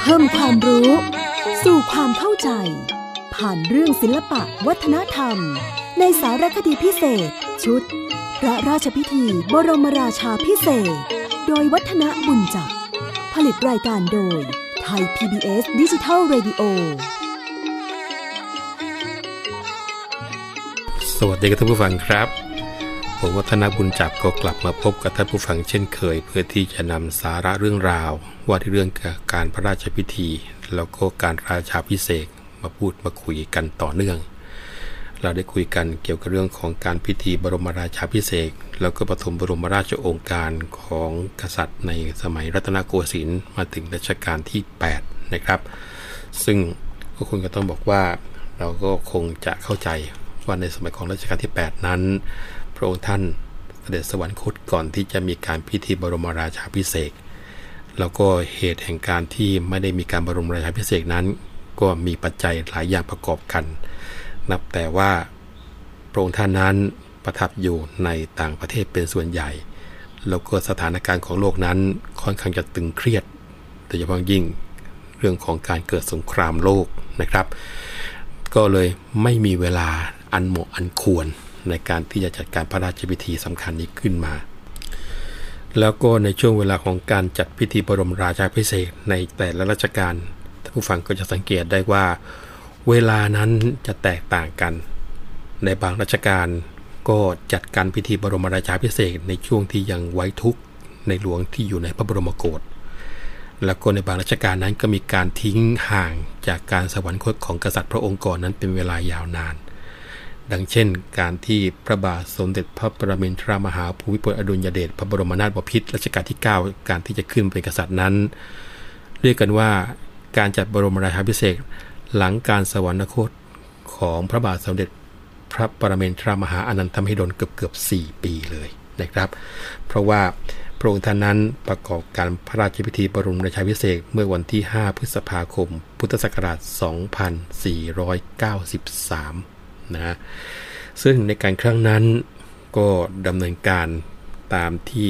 เพิ่มความรู้ สู่ความเข้าใจ ผ่านเรื่องศิลปะวัฒนธรรม ในสารคดีพิเศษ ชุด พระราชพิธีบรมราชาพิเศษ โดยวัฒนบุญจักผลิตรายการโดยไทย PBS ดิจิทัล Radio สวัสดีกับท่านผู้ฟังครับ ผมวัฒนบุญจับก็กลับมาพบกับท่านผู้ฟังเช่นเคย เพื่อที่จะนำสาระเรื่องราว ว่าที่เรื่องการพระราชพิธี แล้วก็การราชาพิเศษมาพูดมาคุยกันต่อเนื่อง เราได้คุยกันเกี่ยวกับเรื่องของการพิธีบรมราชาพิเศษแล้วก็ปฐมบรมราชโองการของกษัตริย์ในสมัยรัตนโกสินทร์มาถึงรัชกาลที่ 8 นะครับ ซึ่งก็คงจะต้องบอกว่าเราก็คงจะเข้าใจว่าในสมัยของรัชกาลที่ 8 นั้น พระองค์ท่านเสด็จสวรรคตก่อนที่จะมีการพิธีบรมราชาพิเศษแล้วก็เหตุแห่งการที่ไม่ได้มีการบรมราชาพิเศษนั้น ก็มีปัจจัยหลายอย่างประกอบกัน นับแต่ว่าพระองค์ท่านนั้นประทับอยู่ในต่างประเทศเป็นส่วนใหญ่ แล้วก็สถานการณ์ของโลกนั้นค่อนข้างจะตึงเครียด โดยเฉพาะยิ่งเรื่องของการเกิดสงครามโลกนะครับ ก็เลยไม่มีเวลาอันเหมาะอันควร ในการที่จะจัดการพระราชพิธีสำคัญนี้ขึ้นมา แล้วก็ในช่วงเวลาของการจัดพิธีบรมราชาพิเศษในแต่ละราชการท่านผู้ฟังก็จะสังเกตได้ว่า เวลานั้นจะแตกต่างกัน ในบางราชการก็จัดการพิธีบรมราชาพิเศษในช่วงที่ยังไว้ทุกข์ในหลวงที่อยู่ในพระบรมโกศแล้วก็ในบางราชการนั้นก็มีการทิ้งห่างจากการสวรรคตของกษัตริย์พระองค์ก่อนนั้นเป็นเวลายาวนาน ดังเช่น การที่พระบาทสมเด็จพระปรมินทรามหาภูมิพลอดุลยเดชพระบรมนาถบพิตรรัชกาลที่ 9 การที่จะขึ้นเป็นกษัตริย์นั้น เรียกกันว่าการจัดบรมราชาพิเศษหลังการสวรรคตของพระบาทสมเด็จพระปรมินทรามหาอนันทมหิดลเกือบเกือบ4ปีเลยนะครับ เพราะว่าพระองค์ท่านนั้นประกอบการพระราชพิธีบรมราชาพิเศษเมื่อวันที่ 5 พฤษภาคม พุทธศักราช 2493 นะซึ่งในการครั้งนั้นก็ดำเนินการตามที่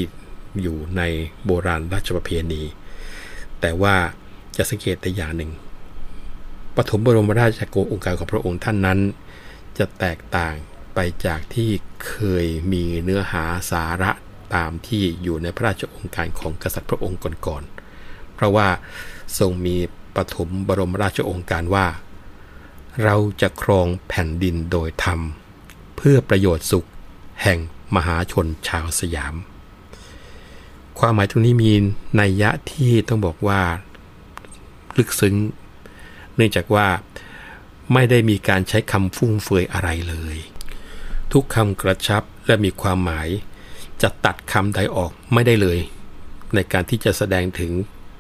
อยู่ในโบราณราชประเพณี แต่ว่าจะสังเกตแต่อย่างหนึ่ง ปฐมบรมราชโกองค์การของพระองค์ท่านนั้น จะแตกต่างไปจากที่เคยมีเนื้อหาสาระตามที่อยู่ในพระราชองค์การของกษัตริย์พระองค์ก่อนๆ เพราะว่าทรงมีปฐมบรมราชองค์การว่า เราจะครองแผ่นดินโดยธรรม เพื่อประโยชน์สุขแห่งมหาชนชาวสยาม ความหมายตรงนี้มีนัยยะที่ต้องบอกว่าลึกซึ้ง เนื่องจากว่าไม่ได้มีการใช้คำฟุ่มเฟือยอะไรเลย ทุกคำกระชับและมีความหมาย จะตัดคำใดออกไม่ได้เลย ในการที่จะแสดงถึง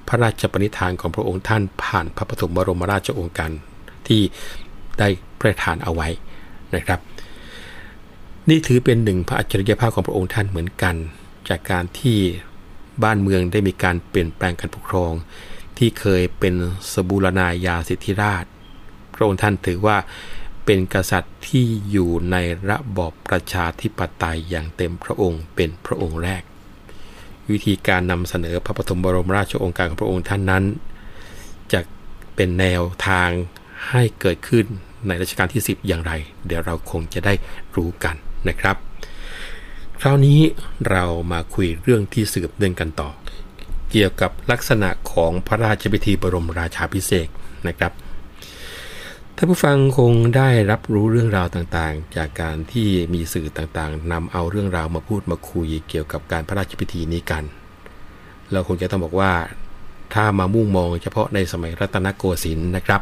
พระราชปณิธานของพระองค์ท่านผ่านพระปฐมบรมราชโองการ ที่ได้ประทานเอาไว้นะครับ นี่ถือเป็นหนึ่งพระอัจฉริยภาพของพระองค์ท่านเหมือนกัน จากการที่บ้านเมืองได้มีการเปลี่ยนแปลงการปกครอง ที่เคยเป็นสบูรณาญาสิทธิราช พระองค์ท่านถือว่าเป็นกษัตริย์ที่อยู่ในระบอบประชาธิปไตยอย่างเต็มพระองค์เป็นพระองค์แรก วิธีการนำเสนอพระปฐมบรมราชโองการของพระองค์ท่านนั้นจะเป็นแนวทาง ให้เกิดขึ้นในรัชกาลที่ 10 อย่างไร เดี๋ยวเราคงจะได้รู้กันนะครับ คราวนี้เรามาคุยเรื่องที่สืบเนื่องกันต่อ เกี่ยวกับลักษณะของพระราชพิธีบรมราชาพิเศษนะครับท่านผู้ฟังคงได้รับรู้เรื่องราวต่างๆ จากการที่มีสื่อต่างๆนำเอาเรื่องราวมาพูดมาคุยเกี่ยวกับการพระราชพิธีนี้กัน เราคงจะต้องบอกว่าถ้ามามุ่งมองเฉพาะในสมัยรัตนโกสินทร์นะครับ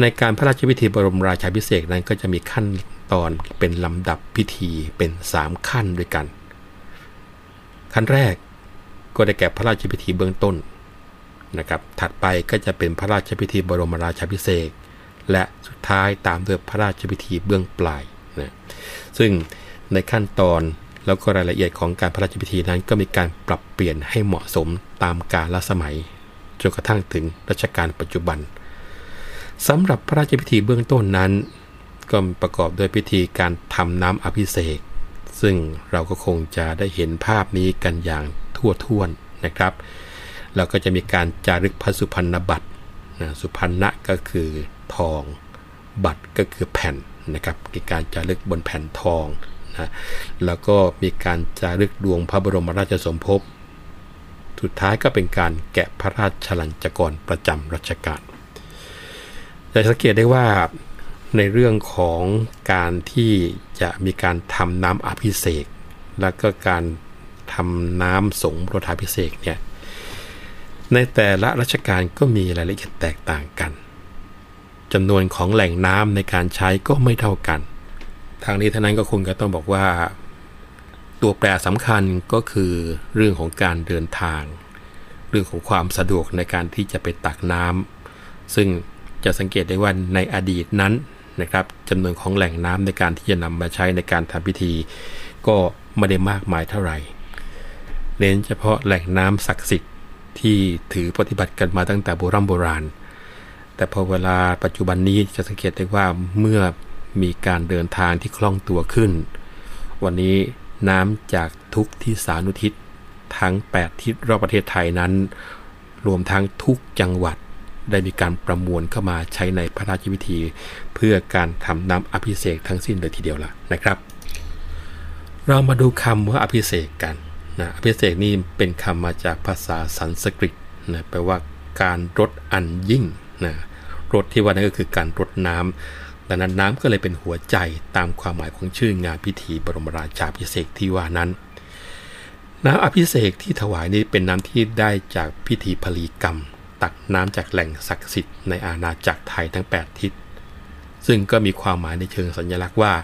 ในการพระราชพิธีบรมราชาพิเศษนั้นก็จะมีขั้นตอนเป็นลำดับพิธีเป็น 3 ขั้นด้วยกัน ขั้นแรกก็ได้แก่พระราชพิธีเบื้องต้นนะครับ ถัดไปก็จะเป็นพระราชพิธีบรมราชาพิเศษและสุดท้ายตามด้วยพระราชพิธีเบื้องปลายนะซึ่งในขั้นตอนแล้วก็รายละเอียดของการพระราชพิธีนั้นก็มีการปรับเปลี่ยนให้เหมาะสมตามกาลสมัยจนกระทั่งถึงรัชกาลปัจจุบัน สำหรับพระราชพิธีเบื้องต้นนั้น ก็ประกอบด้วยพิธีการทำน้ำอภิเษกซึ่งเราก็คงจะได้เห็นภาพนี้กันอย่างทั่วท่วนนะครับ แล้วก็จะมีการจารึกพระสุพรรณบัตรนะสุพรรณะก็คือทอง บัตรก็คือแผ่นนะครับมีการจารึกบนแผ่นทองนะแล้วก็มีการจารึกดวงพระบรมราชสมภพสุดท้ายก็เป็นการแกะพระราชลัญจกรประจำรัชกาล จะสังเกตได้ว่าในเรื่องของการที่จะมีการทำน้ำอภิเษกแล้วก็การทำน้ำสงฆ์โรธาภิเษกเนี่ยในแต่ละรัชกาลก็มีรายละเอียดแตกต่างกันจำนวนของแหล่งน้ำในการใช้ก็ไม่เท่ากัน ทางนี้ท่านั้นก็คงจะต้องบอกว่า ตัวแปรสำคัญก็คือเรื่องของการเดินทาง เรื่องของความสะดวกในการที่จะไปตักน้ำซึ่ง จะสังเกตได้ว่าในอดีตนั้นนะครับจำนวนของแหล่งน้ำในการที่จะนำมาใช้ในการทำพิธี ก็ไม่ได้มากมายเท่าไหร่เน้นเฉพาะแหล่งน้ำศักดิ์สิทธิ์ที่ถือปฏิบัติกันมาตั้งแต่โบราณโบราณ แต่พอเวลาปัจจุบันนี้จะสังเกตได้ว่าเมื่อมีการเดินทางที่คล่องตัวขึ้น วันนี้น้ำจากทุกที่สานุทิศทั้ง 8 ทิศรอบประเทศไทยนั้น รวมทั้งทุกจังหวัด ได้มีการประมวลเข้ามาใช้ในพระราชพิธี เพื่อการทำน้ำอภิเษกทั้งสิ้นเลยทีเดียวล่ะนะครับ เรามาดูคำว่าอภิเษกกันนะอภิเษกนี่เป็นคำมาจากภาษาสันสกฤตนะแปลว่าการรดอันยิ่งนะรดที่ว่านั่นก็คือการรดน้ำดังนั้นน้ำก็เลยเป็นหัวใจตามความหมายของชื่องานพิธีบรมราชาภิเษกที่ว่านั้นน้ำอภิเษกที่ถวายนี้เป็นน้ำที่ได้จากพิธีพลีกรรม ตักน้ำจากแหล่งศักดิ์สิทธิ์ในอาณาจักรไทยทั้ง 8 ทิศ ซึ่งก็มีความหมายในเชิงสัญลักษณ์ว่า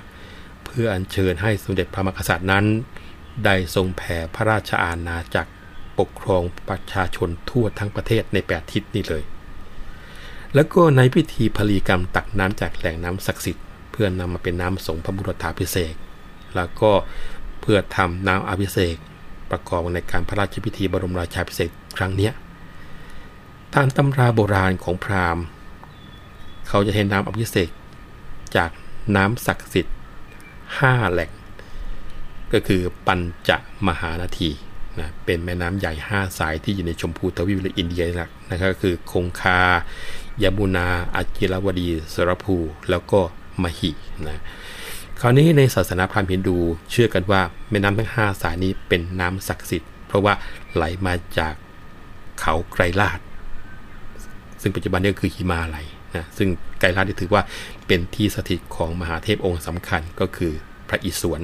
เพื่ออัญเชิญให้สมเด็จพระมหากษัตริย์นั้น ได้ทรงแผ่พระราชอาณาจักรปกครองประชาชนทั่วทั้งประเทศใน 8 ทิศนี่เลย แล้วก็ในพิธีพลีกรรมตักน้ำจากแหล่งน้ำศักดิ์สิทธิ์เพื่อนำมาเป็นน้ำสงพระบุรธาพิเศษ แล้วก็เพื่อทำน้ำอภิเษกประกอบในการพระราชพิธีบรมราชาพิเศษครั้งนี้ ตามตำราโบราณของพราหมณ์ เขาจะเห็นน้ำอภิเษกจากน้ำศักดิ์สิทธิ์ห้าแหล่งก็คือปัญจมหานาทีนะเป็นแม่น้ำใหญ่ 5 สายที่อยู่ในชมพูทวีปและอินเดียนะนะครับก็คือคงคายมุนาอากิรวดีสรภู แล้วก็มหินะคราวนี้ในศาสนาพราหมณ์ฮินดูเชื่อกันว่าแม่น้ำทั้ง 5 สายนี้เป็นน้ำศักดิ์สิทธิ์ เพราะว่าไหลมาจากเขาไกรลาด ซึ่งปัจจุบันนี้คือหิมาลัยนะซึ่งไกรลาดถือว่าเป็นที่สถิตของมหาเทพองค์สำคัญก็คือพระอิศวร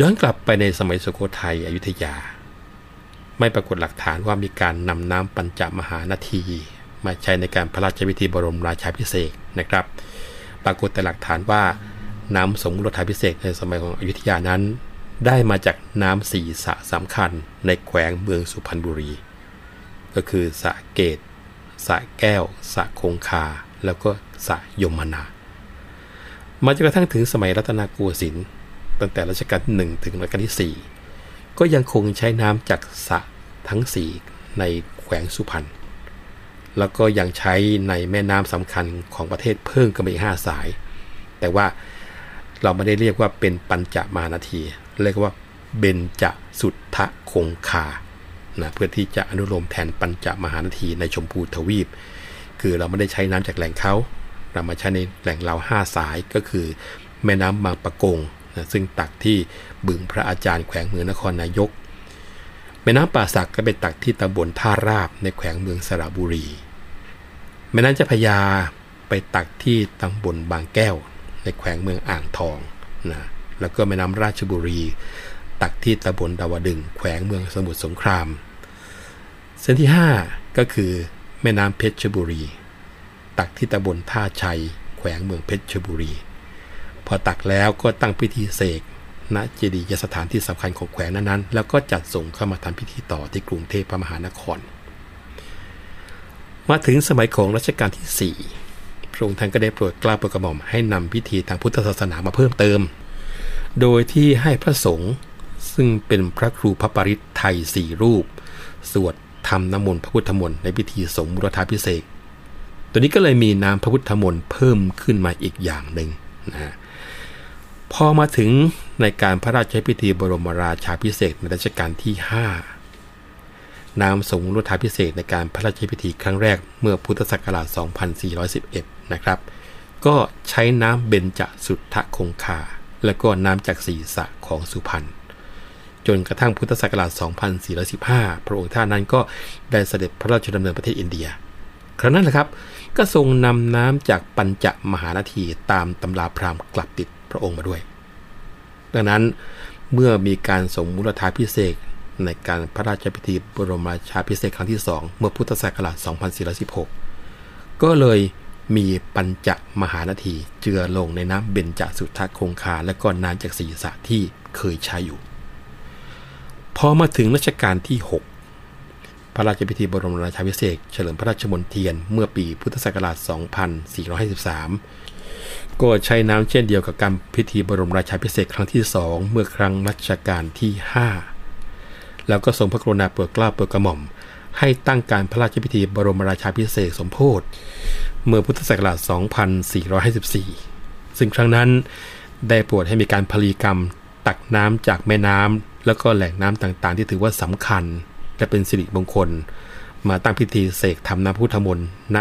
ย้อนกลับไปในสมัยสุโขทัยอยุธยา ไม่ปรากฏหลักฐานว่ามีการนำน้ำปัญจมหานาที มาใช้ในการพระราชพิธีบรมราชาพิเศษนะครับ ปรากฏแต่หลักฐานว่าน้ำสงฆ์รถาพิเศษในสมัยของอยุธยานั้น ได้มาจากน้ำสี่สะสำคัญในแขวงเมืองสุพรรณบุรี ก็คือสะเกตสะแก้วสะคงคา แล้วก็สะยมนา มาจนกระทั่งถึงสมัยรัตนโกสินทร์ตั้งแต่รัชกาลที่หนึ่งถึงรัชกาลที่ 4 ก็ยังคงใช้น้ำจากสะทั้ง 4 ในแขวงสุพรรณแล้วก็ยังใช้ในแม่น้ำสำคัญของประเทศเพิ่มกันไปอีกห้าสาย แต่ว่าเราไม่ได้เรียกว่าเป็นปัญจมานาที เรียกว่าเบญจสุทธคงคา นะเพื่อที่จะอนุโลมแทนปัญจมหานาทีในชมพูทวีป คือเราไม่ได้ใช้น้ำจากแหล่งเขาเรามาใช้ในแหล่งเราห้าสายก็คือ แม่น้ำบางปะกงนะซึ่งตักที่บึงพระอาจารย์แขวงเมืองนครนายก แม่น้ำป่าสักก็เป็นตักที่ตำบลท่าราบในแขวงเมืองสระบุรี แม่น้ำเจ้าพยาไปตักที่ตำบลบางแก้ว ในแขวงเมืองอ่างทองนะแล้วก็แม่น้ำราชบุรี ตักที่ตำบลดาวดึงแขวงเมืองสมุทรสงคราม เส้นที่ 5 ก็คือแม่น้ำเพชรบุรี ตักที่ตำบลท่าชัย แขวงเมืองเพชรบุรี พอตักแล้วก็ตั้งพิธีเสกณเจดียสถานที่สำคัญของแขวงนั้นๆ แล้วก็จัดส่งเข้ามาทำพิธีต่อที่กรุงเทพมหานคร มาถึงสมัยของรัชกาลที่ 4 พระองค์ท่านก็ได้โปรดกล้าโปรดกระหม่อมให้นำพิธีทางพุทธศาสนามาเพิ่มเติม โดยที่ให้พระสงฆ์ซึ่งเป็นพระครูพระปริศไทยสี่รูป สวด ทำน้ำมนต์พระพุทธมนต์ในพิธีสงฆ์รธาพิเศษตัวนี้ก็เลยมีน้ำพระพุทธมนต์เพิ่มขึ้นมาอีกอย่างหนึ่งนะพอมาถึงในการพระราชพิธีบรมราชาพิเศษในรัชกาลที่ 5น้ำสงฆ์รุทาพิเศษในการพระราชพิธีครั้งแรกเมื่อพุทธศักราช 2411 นะครับ ก็ใช้น้ำเบญจสุทธคงคา และก็น้ำจากสีสะของสุพรรณ จนกระทั่งพุทธศักราช 2415 พระองค์ท่านนั้นก็ได้เสด็จพระราชดำเนินประเทศอินเดีย ครั้งนั้นแหละครับ ก็ทรงนำน้ำจากปัญจมหานาทีตามตำราพราหมณ์กลับติดพระองค์มาด้วย ดังนั้นเมื่อมีการสมมุรทาพิเศษในการพระราชพิธีบรมราชาพิเศษครั้งที่ 2 เมื่อพุทธศักราช 2416 ก็เลยมีปัญจมหานาทีเจือลงในน้ำเบญจสุทธคงคา และก็น้ำจากศีรษะที่เคยใช้อยู่ พอมาถึงรัชกาลที่ 6 พระราชพิธีบรมราชาพิเศษเฉลิมพระราชมนเทียนเมื่อปีพุทธศักราช 2453 ก็ใช้น้ำเช่นเดียวกับการพิธีบรมราชาพิเศษครั้งที่ 2 เมื่อครั้งรัชกาลที่ 5 แล้วก็ทรงพระกรุณาโปรดเกล้าโปรดกระหม่อม ให้ตั้งการพระราชพิธีบรมราชาพิเศษสมโพธิเมื่อพุทธศักราช 2454 ซึ่งครั้งนั้นได้โปรดให้มีการพลีกรรมตักน้ำจากแม่น้ำ แล้วก็แหล่งน้ำต่างๆ ที่ถือว่าสำคัญ และเป็นสิริมงคล มาตั้งพิธีเสกทำน้ำพุทธมนต์ณ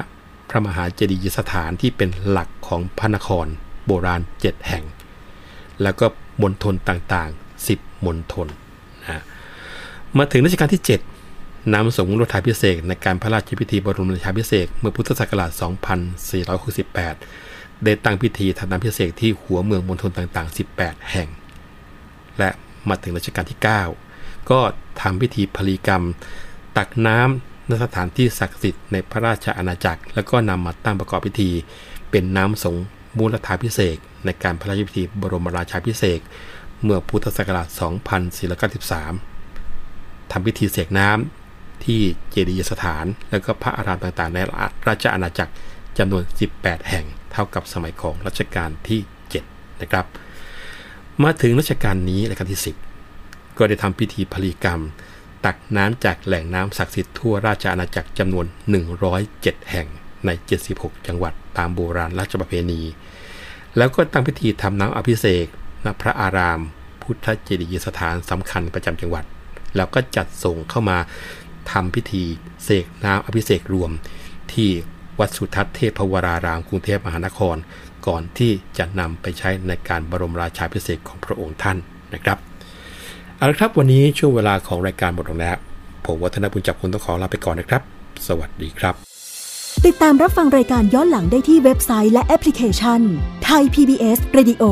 พระมหาเจดีย์สถานที่เป็นหลักของพระนครโบราณ 7 แห่ง แล้วก็มณฑลต่างๆ 10มณฑลนะมาถึงรัชกาลที่ 7นำสงฆ์รถไถพิเศษในการพระราชพิธีบรมราชาพิเศษเมื่อพุทธศักราช 2468 ได้ตั้งพิธีทำน้ำพิเศษที่หัวเมืองมณฑลต่างๆ 18 แห่ง และ มาถึงรัชกาลที่ 9 ก็ทำพิธีพลีกรรม ตักน้ำณสถานที่ศักดิ์สิทธิ์ในพระราชอาณาจักร แล้วก็นำมาตั้งประกอบพิธี เป็นน้ำสงฆ์มูลธาพิเศษในการพระราชพิธีบรมราชาพิเศษเมื่อพุทธศักราช 2493 ทำพิธีเสกน้ำที่เจดีย์สถาน และก็พระอารามต่างๆ ในราชอาณาจักรจำนวน 18 แห่ง เท่ากับสมัยของรัชกาลที่ 7 นะครับ มาถึงรัชกาลนี้รัชกาลที่ 10 ก็ได้ทำพิธีพลีกรรม ตักน้ำจากแหล่งน้ำศักดิ์สิทธิ์ทั่วราชอาณาจักรจำนวน 107 แห่งใน 76 จังหวัดตามโบราณราชประเพณี แล้วก็ตั้งพิธีทำน้ำอภิเษกณพระอาราม พุทธเจดีย์สถานสำคัญประจำจังหวัด แล้วก็จัดส่งเข้ามาทำพิธีเสกน้ำอภิเษกรวม ที่วัดสุทัศน์เทพวรารามกรุงเทพมหานคร ก่อนที่จะนำไปใช้ในการบรมราชาพิเศษของพระองค์ท่านนะครับเอาละครับวันนี้ช่วงเวลาของรายการหมดลงแล้วผมวัฒนบุญจับคุณต้องขอลาไปก่อนนะครับ สวัสดีครับ ติดตามรับฟังรายการย้อนหลังได้ที่เว็บไซต์และแอปพลิเคชันไทย PBS Radio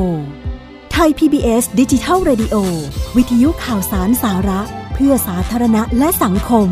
ไทย PBS ดิจิทัล Radio วิทยุข่าวสารสาระ เพื่อสาธารณะและสังคม